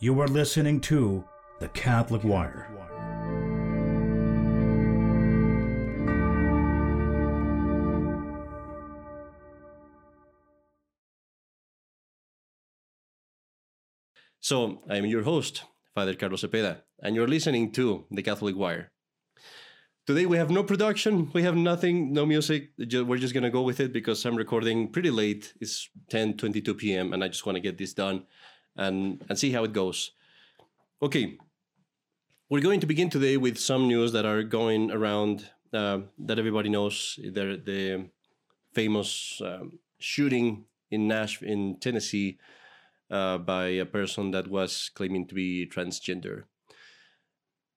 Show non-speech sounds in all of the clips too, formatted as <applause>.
You are listening to The Catholic Wire. So, I'm your host, Father Carlos Cepeda, and you're listening to The Catholic Wire. Today we have no production, we have nothing, no music. We're just gonna go with it because I'm recording pretty late. It's 10 22 p.m. and I just want to get this done and, and see how it goes. Okay, we're going to begin today with some news that are going around uh, that everybody knows. The, the famous um, shooting in Nashville, in Tennessee, uh, by a person that was claiming to be transgender.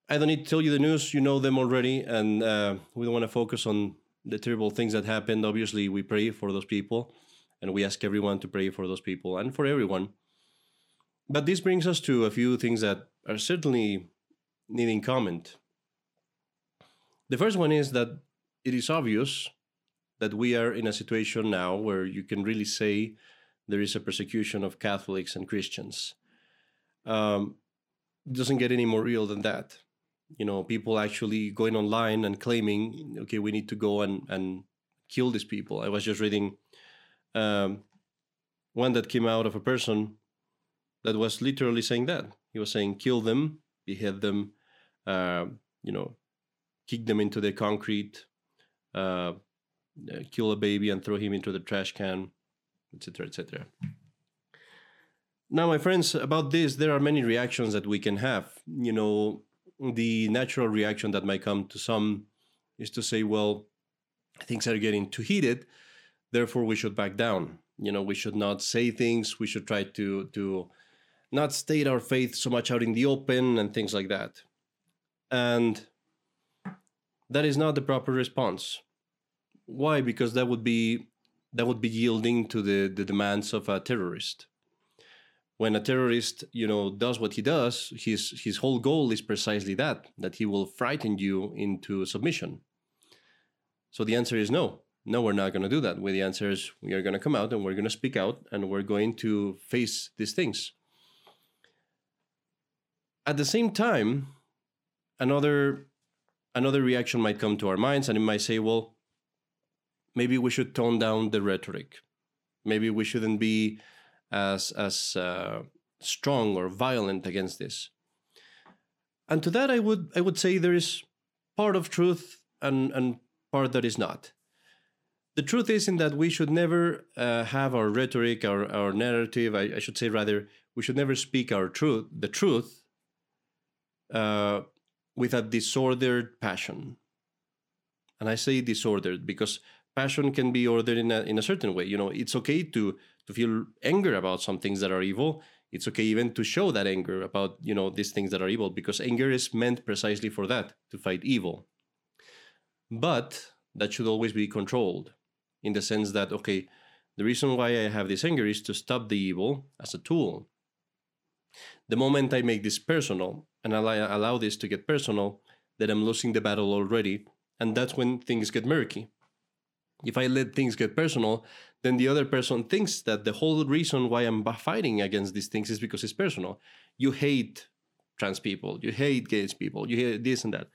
I don't need to tell you the news, you know them already, and uh, we don't want to focus on the terrible things that happened. Obviously, we pray for those people, and we ask everyone to pray for those people and for everyone. But this brings us to a few things that are certainly needing comment. The first one is that it is obvious that we are in a situation now where you can really say there is a persecution of Catholics and Christians. Um, it doesn't get any more real than that. You know, people actually going online and claiming, okay, we need to go and, and kill these people. I was just reading um, one that came out of a person that was literally saying that. He was saying, kill them, behead them, uh, you know, kick them into the concrete, uh, kill a baby and throw him into the trash can, etc., etc. Now, my friends, about this, there are many reactions that we can have. You know, the natural reaction that might come to some is to say, well, things are getting too heated, therefore we should back down. You know, we should not say things, we should try to to not state our faith so much out in the open and things like that. And that is not the proper response. Why? Because that would be that would be yielding to the, the demands of a terrorist. When a terrorist, you know, does what he does, his his whole goal is precisely that, that he will frighten you into submission. So the answer is no. No, we're not going to do that. Well, the answer is we are going to come out and we're going to speak out and we're going to face these things. At the same time, another another reaction might come to our minds and it might say, well, maybe we should tone down the rhetoric. Maybe we shouldn't be as as uh, strong or violent against this. And to that, I would I would say there is part of truth and and part that is not. The truth is in that we should never uh, have our rhetoric, our our narrative. I, I, should say rather, we should never speak our truth, the truth, uh, with a disordered passion. And I say disordered because passion can be ordered in a, in a certain way. You know, it's okay to to feel anger about some things that are evil. It's okay even to show that anger about you know these things that are evil because anger is meant precisely for that to fight evil. But that should always be controlled in the sense that okay, the reason why I have this anger is to stop the evil as a tool. The moment I make this personal and allow, allow this to get personal, then I'm losing the battle already, and that's when things get murky if I let things get personal, then the other person thinks that the whole reason why I'm fighting against these things is because it's personal. You hate trans people, you hate gay people, you hate this and that.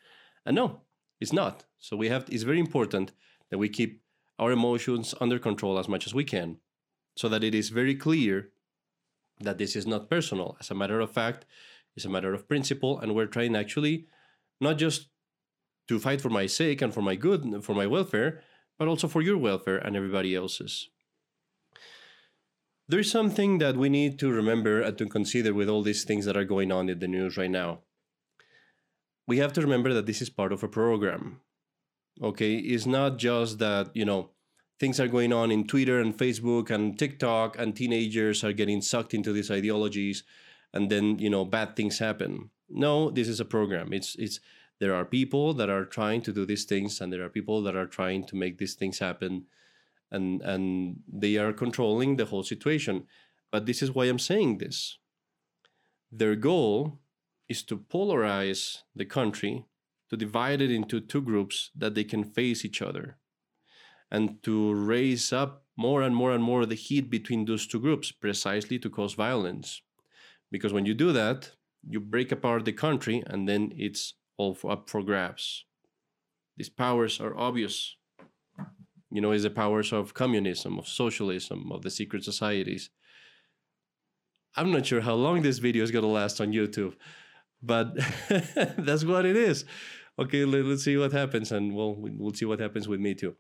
And no, it's not. So we have it's very important that we keep our emotions under control as much as we can so that it is very clear that this is not personal. As a matter of fact, it's a matter of principle and we're trying actually not just to fight for my sake and for my good, for my welfare, but also for your welfare and everybody else's. There's something that we need to remember and to consider with all these things that are going on in the news right now. We have to remember that this is part of a program. Okay, it's not just that, you know, things are going on in Twitter and Facebook and TikTok and teenagers are getting sucked into these ideologies and then, you know, bad things happen. No, this is a program. It's it's there are people that are trying to do these things and there are people that are trying to make these things happen and and they are controlling the whole situation but this is why i'm saying this their goal is to polarize the country to divide it into two groups that they can face each other and to raise up more and more and more the heat between those two groups precisely to cause violence Because when you do that, you break apart the country and then it's all up for grabs. These powers are obvious. You know, it's the powers of communism, of socialism, of the secret societies. I'm not sure how long this video is going to last on YouTube, but <laughs> that's what it is. Okay, let, us see what happens, and we'll we'll see what happens with me too.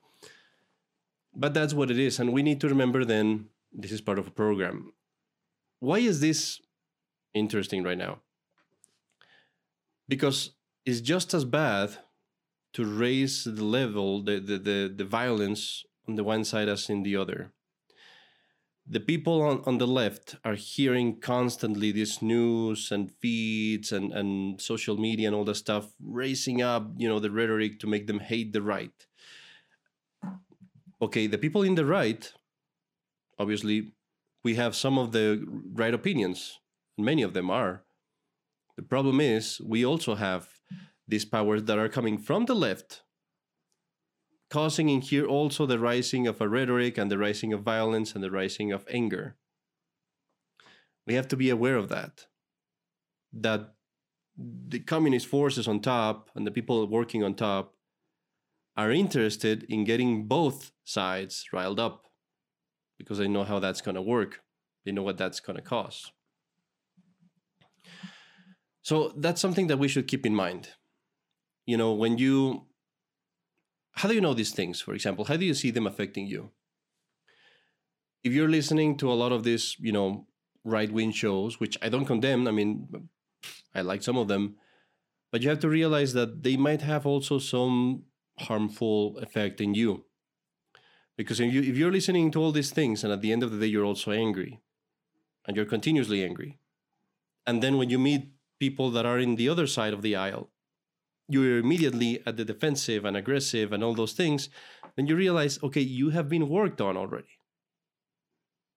But that's what it is, and we need to remember then this is part of a program. Why is this interesting right now? Because it's just as bad to raise the level, the, the, the, the violence on the one side as in the other. The people on, on the left are hearing constantly this news and feeds and, and social media and all that stuff, raising up, you know, the rhetoric to make them hate the right. Okay, the people in the right, obviously, we have some of the right opinions, and many of them are. The problem is we also have these powers that are coming from the left, causing in here also the rising of a rhetoric and the rising of violence and the rising of anger. We have to be aware of that. That the communist forces on top and the people working on top are interested in getting both sides riled up because they know how that's going to work. They know what that's going to cost. So that's something that we should keep in mind you know when you how do you know these things for example how do you see them affecting you if you're listening to a lot of these you know right wing shows which i don't condemn i mean i like some of them but you have to realize that they might have also some harmful effect in you because if, you, if you're listening to all these things and at the end of the day you're also angry and you're continuously angry and then when you meet people that are in the other side of the aisle you're immediately at the defensive and aggressive and all those things, then you realize, okay, you have been worked on already.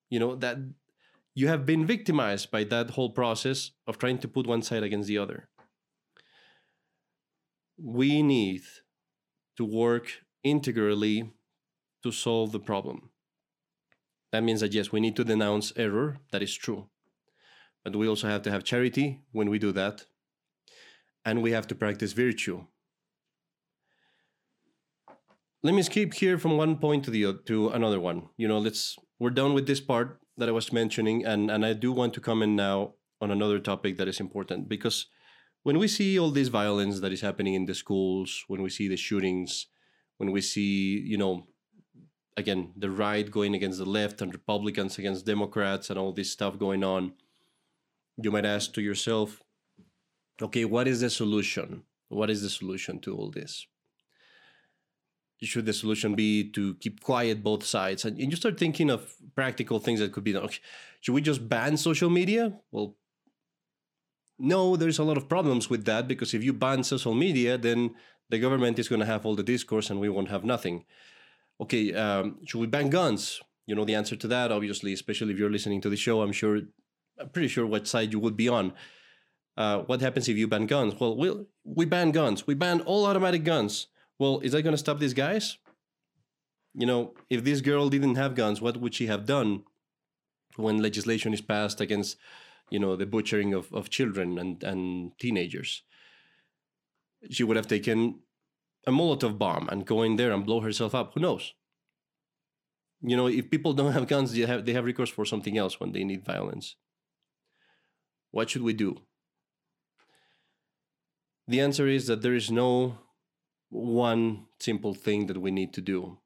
You know, that you have been victimized by that whole process of trying to put one side against the other. We need to work integrally to solve the problem. That means that, yes, we need to denounce error. That is true. But we also have to have charity when we do that and we have to practice virtue. Let me skip here from one point to the to another one. You know, let's we're done with this part that I was mentioning, and and I do want to comment now on another topic that is important because when we see all this violence that is happening in the schools, when we see the shootings, when we see you know again the right going against the left and Republicans against Democrats and all this stuff going on, you might ask to yourself, okay, what is the solution? What is the solution to all this? Should the solution be to keep quiet both sides? And you start thinking of practical things that could be done. Okay, should we just ban social media? Well, no, there's a lot of problems with that because if you ban social media, then the government is going to have all the discourse and we won't have nothing. Okay, um, should we ban guns? You know the answer to that, obviously, especially if you're listening to the show. I'm sure, I'm pretty sure what side you would be on uh, what happens if you ban guns? Well, we we'll, we ban guns. We ban all automatic guns. Well, is that going to stop these guys? You know, if this girl didn't have guns, what would she have done when legislation is passed against, you know, the butchering of, of children and, and teenagers? She would have taken a Molotov bomb and go in there and blow herself up. Who knows? You know, if people don't have guns, they have, they have recourse for something else when they need violence. What should we do? The answer is that there is no one simple thing that we need to do.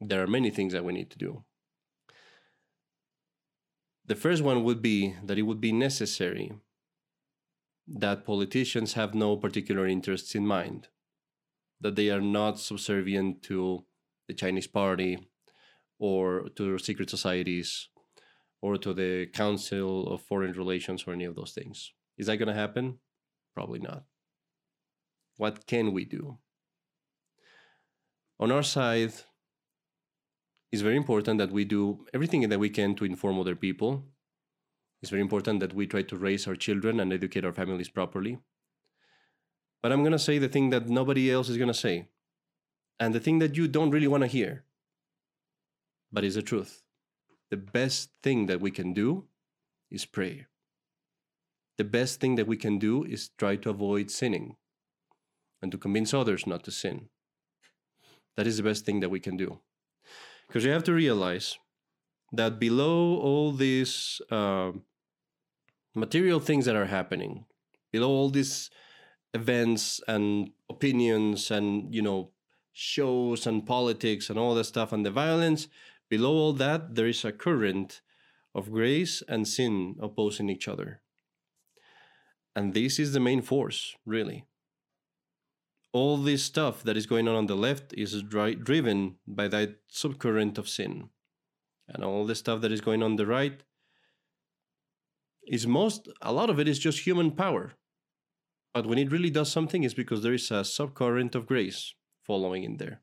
There are many things that we need to do. The first one would be that it would be necessary that politicians have no particular interests in mind, that they are not subservient to the Chinese party or to secret societies or to the Council of Foreign Relations or any of those things. Is that going to happen? Probably not. What can we do? On our side, it's very important that we do everything that we can to inform other people. It's very important that we try to raise our children and educate our families properly. But I'm going to say the thing that nobody else is going to say, and the thing that you don't really want to hear, but is the truth. The best thing that we can do is pray. the best thing that we can do is try to avoid sinning and to convince others not to sin. That is the best thing that we can do. Because you have to realize that below all these uh, material things that are happening, below all these events and opinions and, you know, shows and politics and all that stuff and the violence, below all that, there is a current of grace and sin opposing each other. And this is the main force, really. All this stuff that is going on on the left is dri- driven by that subcurrent of sin. And all the stuff that is going on the right is most, a lot of it is just human power. But when it really does something, it's because there is a subcurrent of grace following in there.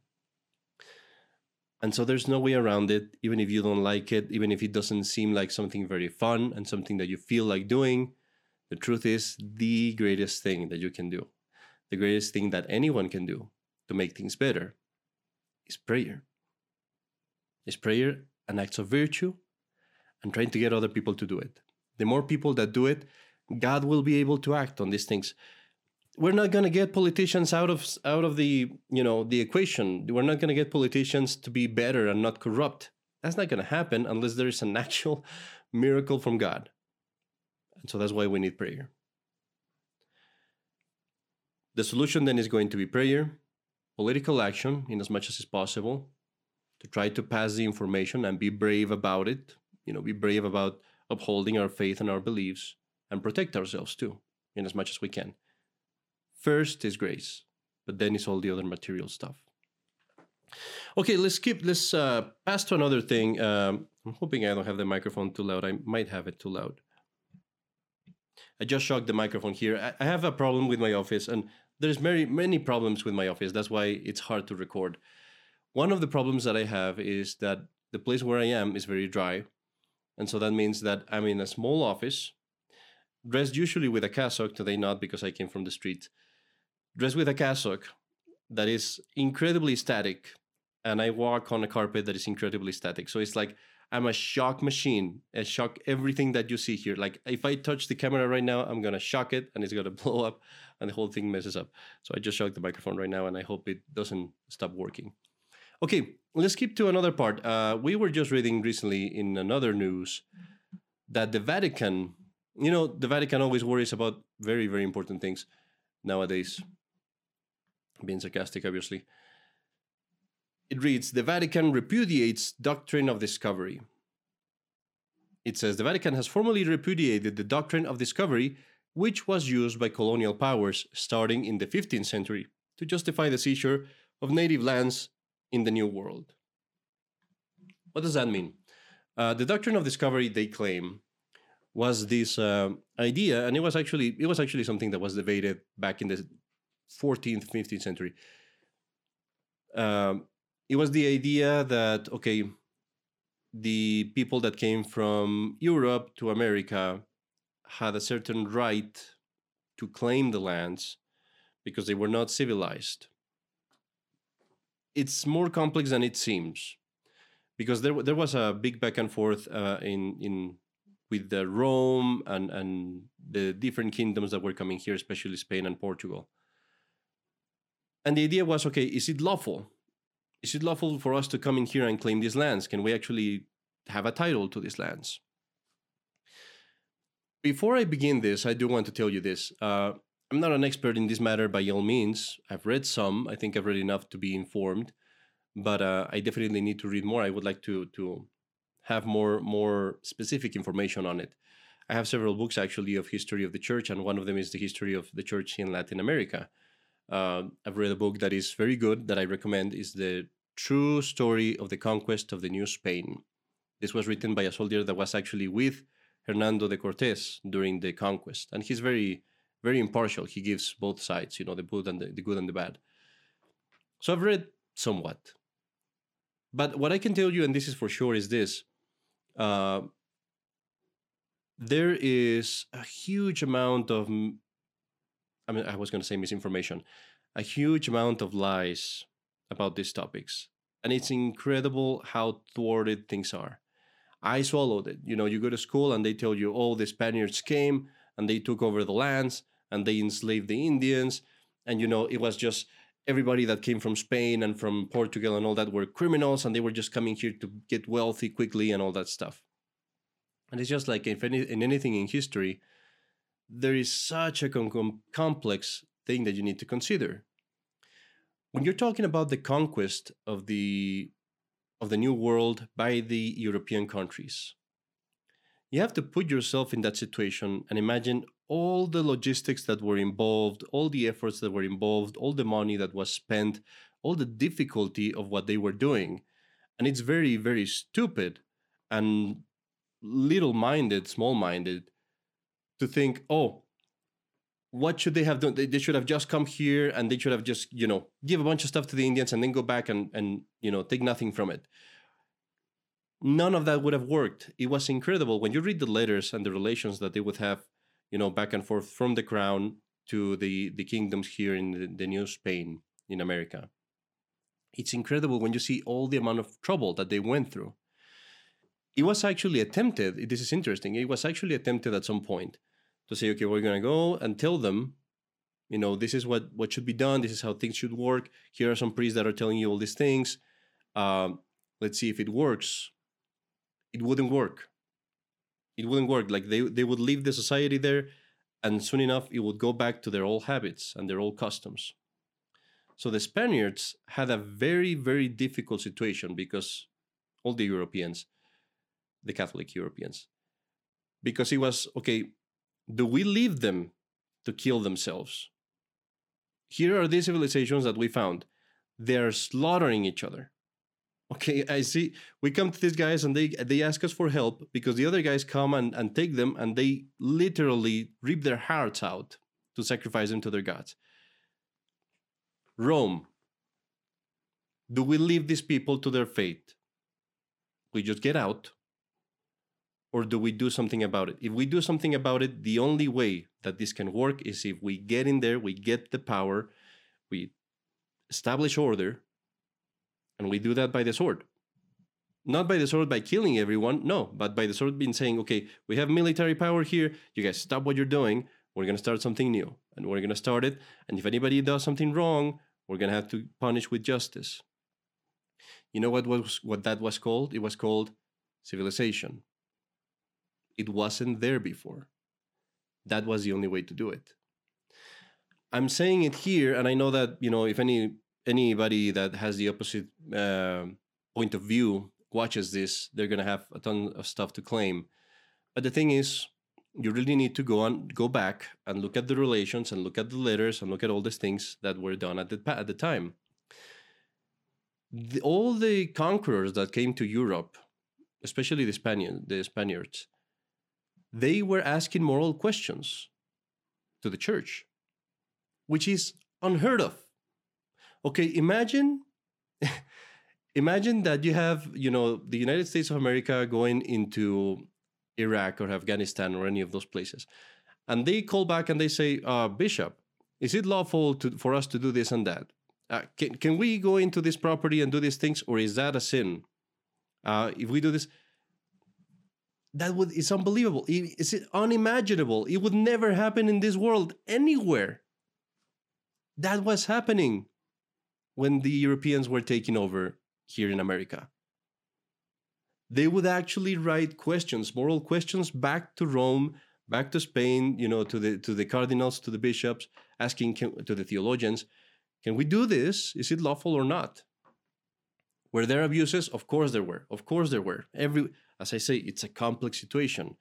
And so there's no way around it, even if you don't like it, even if it doesn't seem like something very fun and something that you feel like doing. The truth is, the greatest thing that you can do, the greatest thing that anyone can do to make things better is prayer. Is prayer an act of virtue and trying to get other people to do it. The more people that do it, God will be able to act on these things. We're not going to get politicians out of out of the, you know, the equation. We're not going to get politicians to be better and not corrupt. That's not going to happen unless there is an <laughs> actual miracle from God. And so that's why we need prayer. The solution then is going to be prayer, political action in as much as is possible, to try to pass the information and be brave about it. You know, be brave about upholding our faith and our beliefs and protect ourselves too, in as much as we can. First is grace, but then is all the other material stuff. Okay, let's keep let's uh, pass to another thing. Um, I'm hoping I don't have the microphone too loud. I might have it too loud. I just shocked the microphone here. I, I have a problem with my office, and there's many many problems with my office. That's why it's hard to record. One of the problems that I have is that the place where I am is very dry. And so that means that I'm in a small office, dressed usually with a cassock, today not because I came from the street, dressed with a cassock that is incredibly static. And I walk on a carpet that is incredibly static. So it's like I'm a shock machine. I shock everything that you see here. Like if I touch the camera right now, I'm gonna shock it and it's gonna <laughs> blow up and the whole thing messes up. So I just shocked the microphone right now and I hope it doesn't stop working. Okay, let's skip to another part. Uh, we were just reading recently in another news that the Vatican, you know, the Vatican always worries about very, very important things nowadays. Being sarcastic, obviously. It reads The Vatican repudiates doctrine of discovery. It says the Vatican has formally repudiated the doctrine of discovery, which was used by colonial powers starting in the 15th century to justify the seizure of native lands in the New World. What does that mean? Uh, the doctrine of discovery, they claim, was this uh, idea, and it was actually it was actually something that was debated back in the 14th, 15th century. Um, it was the idea that okay, the people that came from Europe to America had a certain right to claim the lands because they were not civilized it's more complex than it seems because there there was a big back and forth uh, in in with the Rome and and the different kingdoms that were coming here, especially Spain and Portugal. And the idea was, okay, is it lawful? Is it lawful for us to come in here and claim these lands? Can we actually have a title to these lands? Before I begin this, I do want to tell you this. Uh, I'm not an expert in this matter by all means. I've read some. I think I've read enough to be informed, but uh, I definitely need to read more. I would like to to have more more specific information on it. I have several books actually of history of the church, and one of them is the history of the church in Latin America. Uh, I've read a book that is very good that I recommend. is the True Story of the Conquest of the New Spain. This was written by a soldier that was actually with Hernando de Cortes during the conquest, and he's very very impartial. He gives both sides, you know, the good and the, the good and the bad. So I've read somewhat. But what I can tell you, and this is for sure, is this. Uh, there is a huge amount of, I mean, I was going to say misinformation, a huge amount of lies about these topics. And it's incredible how thwarted things are. I swallowed it. You know, you go to school and they tell you, oh, the Spaniards came and they took over the lands and they enslaved the Indians. And, you know, it was just everybody that came from Spain and from Portugal and all that were criminals and they were just coming here to get wealthy quickly and all that stuff. And it's just like if any, in anything in history, there is such a com- complex thing that you need to consider. When you're talking about the conquest of the of the new world by the European countries, you have to put yourself in that situation and imagine all the logistics that were involved, all the efforts that were involved, all the money that was spent, all the difficulty of what they were doing. And it's very, very stupid and little minded, small minded to think, oh, what should they have done? They, they, should have just come here and they should have just, you know, give a bunch of stuff to the Indians and then go back and, and you know, take nothing from it. None of that would have worked. It was incredible. When you read the letters and the relations that they would have, you know, back and forth from the crown to the, the kingdoms here in the, the New Spain in America. It's incredible when you see all the amount of trouble that they went through. It was actually attempted, this is interesting, it was actually attempted at some point to say, okay, we're going to go and tell them, you know, this is what, what should be done. This is how things should work. Here are some priests that are telling you all these things. Um, let's see if it works. It wouldn't work. It wouldn't work. Like they, they would leave the society there, and soon enough, it would go back to their old habits and their old customs. So the Spaniards had a very, very difficult situation because all the Europeans, the Catholic Europeans, because it was okay, do we leave them to kill themselves? Here are these civilizations that we found. They're slaughtering each other. Okay, I see. We come to these guys and they they ask us for help because the other guys come and, and take them and they literally rip their hearts out to sacrifice them to their gods. Rome. Do we leave these people to their fate? We just get out or do we do something about it? If we do something about it, the only way that this can work is if we get in there, we get the power, we establish order, and we do that by the sword. Not by the sword by killing everyone, no, but by the sword being saying, okay, we have military power here, you guys stop what you're doing, we're gonna start something new, and we're gonna start it, and if anybody does something wrong, we're gonna have to punish with justice. You know what was what that was called? It was called civilization it wasn't there before. That was the only way to do it. I'm saying it here, and I know that you know if any anybody that has the opposite uh, point of view watches this, they're gonna have a ton of stuff to claim. But the thing is, you really need to go on, go back and look at the relations and look at the letters and look at all these things that were done at the at the time. The, all the conquerors that came to Europe, especially the Spaniard, the Spaniards, they were asking moral questions to the church, which is unheard of. Okay, imagine <laughs> imagine that you have, you know, the United States of America going into Iraq or Afghanistan or any of those places. And they call back and they say, uh, Bishop, is it lawful to, for us to do this and that? Uh, can, can we go into this property and do these things, or is that a sin? Uh, if we do this, that would it's unbelievable. It's unimaginable. It would never happen in this world anywhere. That was happening when the europeans were taking over here in america. They would actually write questions moral questions back to rome back to spain you know to the to the cardinals to the bishops asking can, to the theologians can we do this? Is it lawful or not? Were there abuses? Of course there were. Of course there were. Every as I say, it's a complex situation.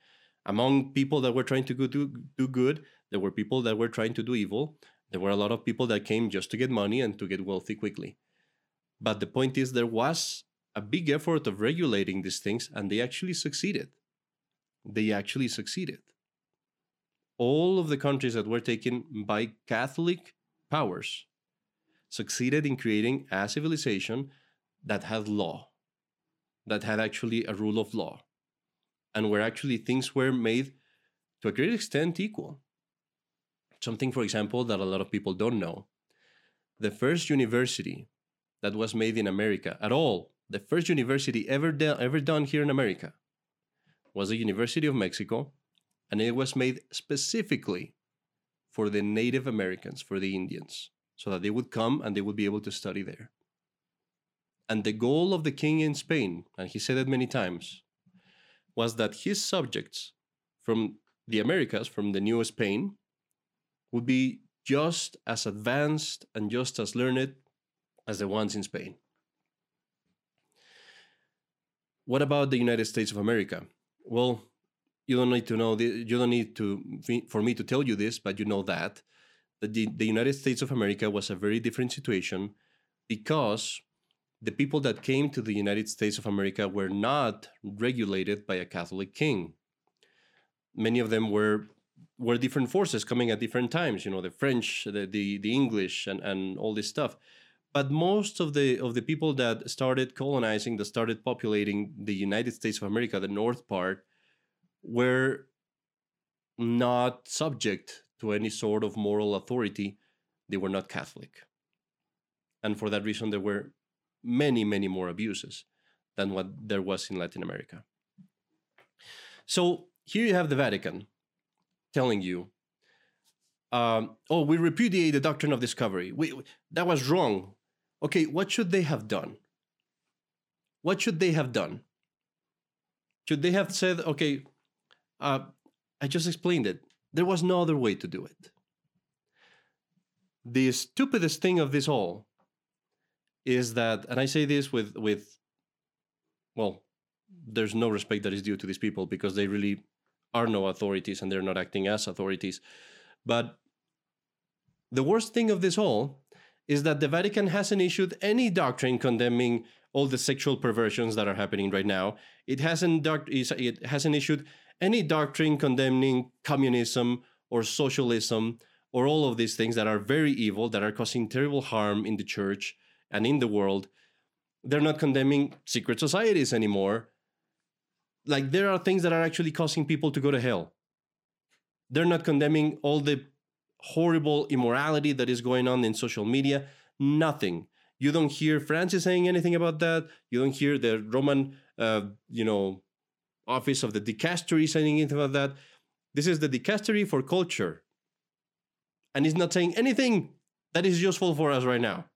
Among people that were trying to do, do good, there were people that were trying to do evil. There were a lot of people that came just to get money and to get wealthy quickly. But the point is, there was a big effort of regulating these things, and they actually succeeded. They actually succeeded. All of the countries that were taken by Catholic powers succeeded in creating a civilization that had law that had actually a rule of law and where actually things were made to a great extent equal. Something, for example, that a lot of people don't know. The first university that was made in America at all, the first university ever, de- ever done here in America, was the University of Mexico, and it was made specifically for the Native Americans, for the Indians, so that they would come and they would be able to study there. And the goal of the king in Spain, and he said it many times, was that his subjects from the Americas, from the New Spain, would be just as advanced and just as learned as the ones in Spain. What about the United States of America? Well, you don't need to know. The, you don't need to for me to tell you this, but you know that that the, the United States of America was a very different situation because the people that came to the United States of America were not regulated by a Catholic king. Many of them were were different forces coming at different times. You know, the French, the the, the English, and, and all this stuff. But most of the of the people that started colonizing, that started populating the United States of America, the north part, were not subject to any sort of moral authority. They were not Catholic. And for that reason, there were many, many more abuses than what there was in Latin America. So here you have the Vatican telling you, um, oh, we repudiate the doctrine of discovery. We, that was wrong. Okay, what should they have done? What should they have done? Should they have said, okay, uh, I just explained it. There was no other way to do it. The stupidest thing of this all is that, and I say this with with, well, there's no respect that is due to these people because they really are no authorities and they're not acting as authorities. But the worst thing of this all is that the Vatican hasn't issued any doctrine condemning all the sexual perversions that are happening right now. It hasn't doc- it hasn't issued any doctrine condemning communism or socialism or all of these things that are very evil that are causing terrible harm in the church and in the world. They're not condemning secret societies anymore. Like there are things that are actually causing people to go to hell. They're not condemning all the horrible immorality that is going on in social media. Nothing. You don't hear francis saying anything about that. You don't hear the roman uh, you know office of the dicastery saying anything about that. This is the dicastery for culture. And he's not saying anything that is useful for us right now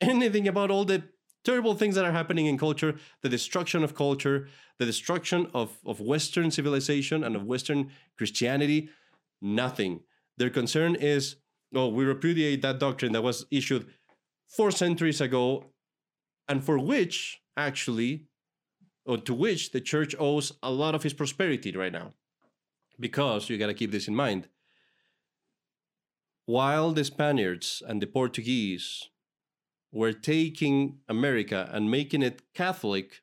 anything about all the terrible things that are happening in culture, the destruction of culture, the destruction of, of Western civilization and of Western Christianity, nothing. Their concern is, oh, we repudiate that doctrine that was issued four centuries ago and for which, actually, or to which the church owes a lot of its prosperity right now. Because you got to keep this in mind. While the Spaniards and the Portuguese were taking America and making it Catholic,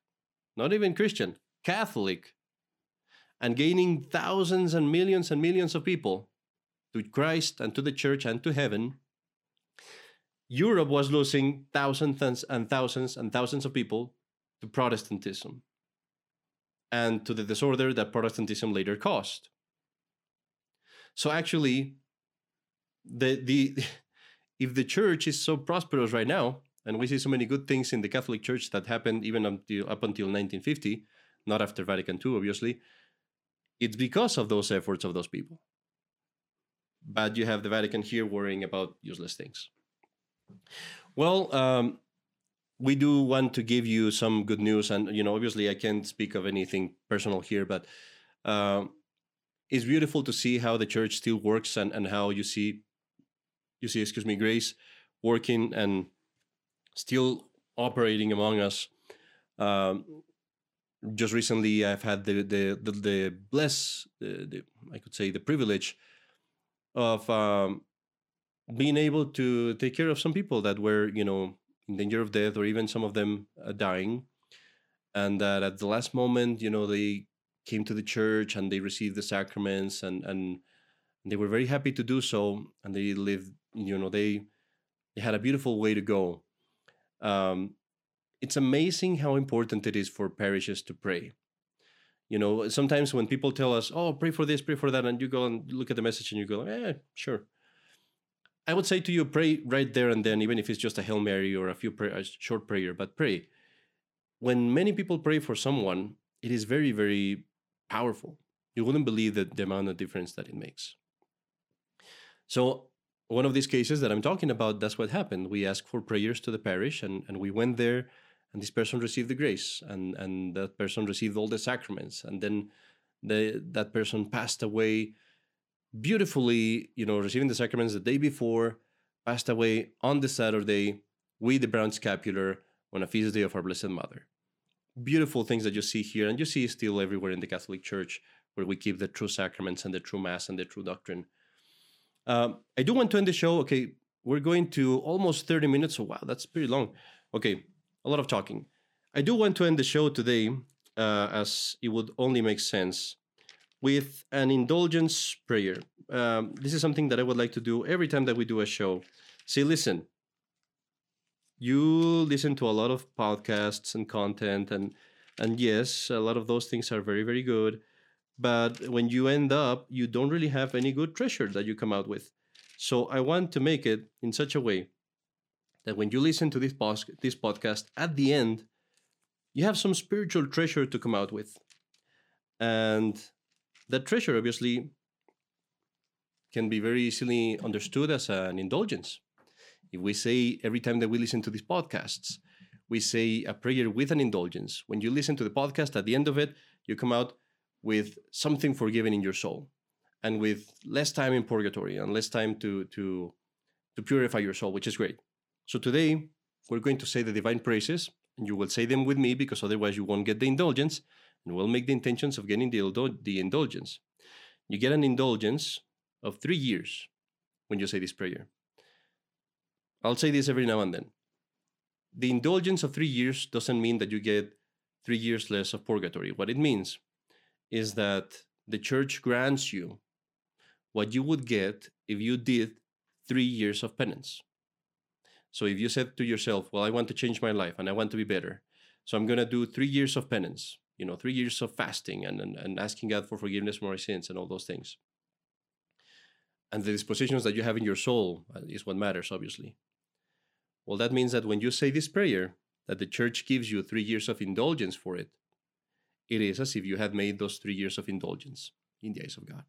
not even Christian, Catholic, and gaining thousands and millions and millions of people to Christ and to the church and to heaven, Europe was losing thousands and thousands and thousands of people to Protestantism and to the disorder that Protestantism later caused. So actually, the the <laughs> if the church is so prosperous right now, and we see so many good things in the Catholic Church that happened even until, up until 1950, not after Vatican II, obviously, it's because of those efforts of those people. But you have the Vatican here worrying about useless things. Well, um, we do want to give you some good news, and you know, obviously, I can't speak of anything personal here, but uh, it's beautiful to see how the church still works and, and how you see you see, excuse me, Grace working and still operating among us. Um, just recently, I've had the the the, the bless, the, the, I could say, the privilege of um, being able to take care of some people that were, you know, in danger of death, or even some of them uh, dying, and that at the last moment, you know, they came to the church and they received the sacraments and and they were very happy to do so, and they lived you know they they had a beautiful way to go. Um, it's amazing how important it is for parishes to pray. You know sometimes when people tell us oh pray for this pray for that and you go and look at the message and you go eh sure. I would say to you pray right there and then even if it's just a hail mary or a few pray, a short prayer but pray. When many people pray for someone it is very very powerful. You wouldn't believe the, the amount of difference that it makes. So, one of these cases that I'm talking about, that's what happened. We asked for prayers to the parish, and, and we went there, and this person received the grace, and, and that person received all the sacraments, and then the, that person passed away beautifully, you know, receiving the sacraments the day before, passed away on the Saturday with the brown scapular on a feast day of our Blessed Mother. Beautiful things that you see here, and you see still everywhere in the Catholic Church, where we keep the true sacraments and the true Mass and the true doctrine. Um, I do want to end the show. Okay, we're going to almost 30 minutes. So, wow, that's pretty long. Okay, a lot of talking. I do want to end the show today, uh, as it would only make sense, with an indulgence prayer. Um, this is something that I would like to do every time that we do a show. Say, listen, you listen to a lot of podcasts and content, and and yes, a lot of those things are very, very good but when you end up you don't really have any good treasure that you come out with. So i want to make it in such a way that when you listen to this, pos- this podcast at the end you have some spiritual treasure to come out with. And that treasure obviously can be very easily understood as an indulgence. If we say every time that we listen to these podcasts we say a prayer with an indulgence. When you listen to the podcast at the end of it you come out with something forgiven in your soul and with less time in purgatory and less time to to to purify your soul which is great. So today we're going to say the divine praises and you will say them with me because otherwise you won't get the indulgence and we'll make the intentions of getting the, the indulgence. You get an indulgence of three years when you say this prayer. I'll say this every now and then. The indulgence of three years doesn't mean that you get three years less of purgatory. What it means is that the church grants you what you would get if you did three years of penance. So if you said to yourself, Well, I want to change my life and I want to be better, so I'm going to do three years of penance, you know, three years of fasting and, and, and asking God for forgiveness for my sins and all those things. And the dispositions that you have in your soul uh, is what matters, obviously. Well, that means that when you say this prayer, that the church gives you three years of indulgence for it, it is as if you had made those three years of indulgence in the eyes of God.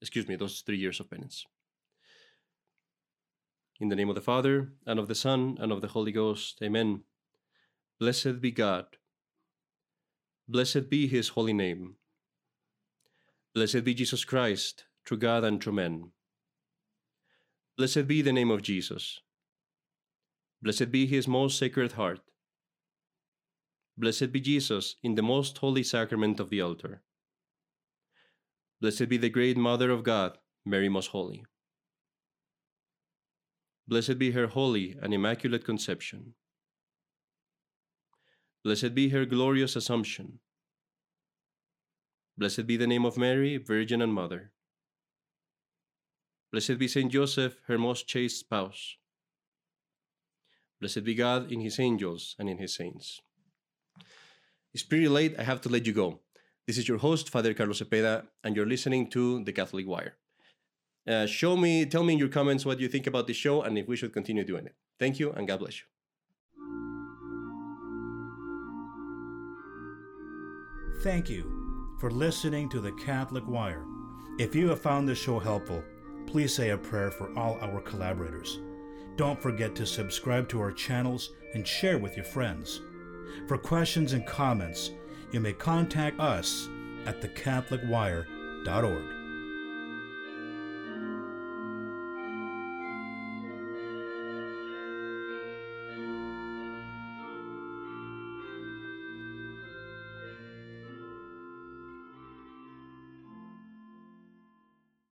Excuse me, those three years of penance. In the name of the Father, and of the Son, and of the Holy Ghost, Amen. Blessed be God. Blessed be his holy name. Blessed be Jesus Christ, true God and true man. Blessed be the name of Jesus. Blessed be his most sacred heart. Blessed be Jesus in the most holy sacrament of the altar. Blessed be the great Mother of God, Mary Most Holy. Blessed be her holy and immaculate conception. Blessed be her glorious assumption. Blessed be the name of Mary, Virgin and Mother. Blessed be Saint Joseph, her most chaste spouse. Blessed be God in his angels and in his saints. It's pretty late. I have to let you go. This is your host, Father Carlos Cepeda, and you're listening to The Catholic Wire. Uh, show me, tell me in your comments what you think about the show and if we should continue doing it. Thank you, and God bless you. Thank you for listening to The Catholic Wire. If you have found this show helpful, please say a prayer for all our collaborators. Don't forget to subscribe to our channels and share with your friends. For questions and comments, you may contact us at thecatholicwire.org.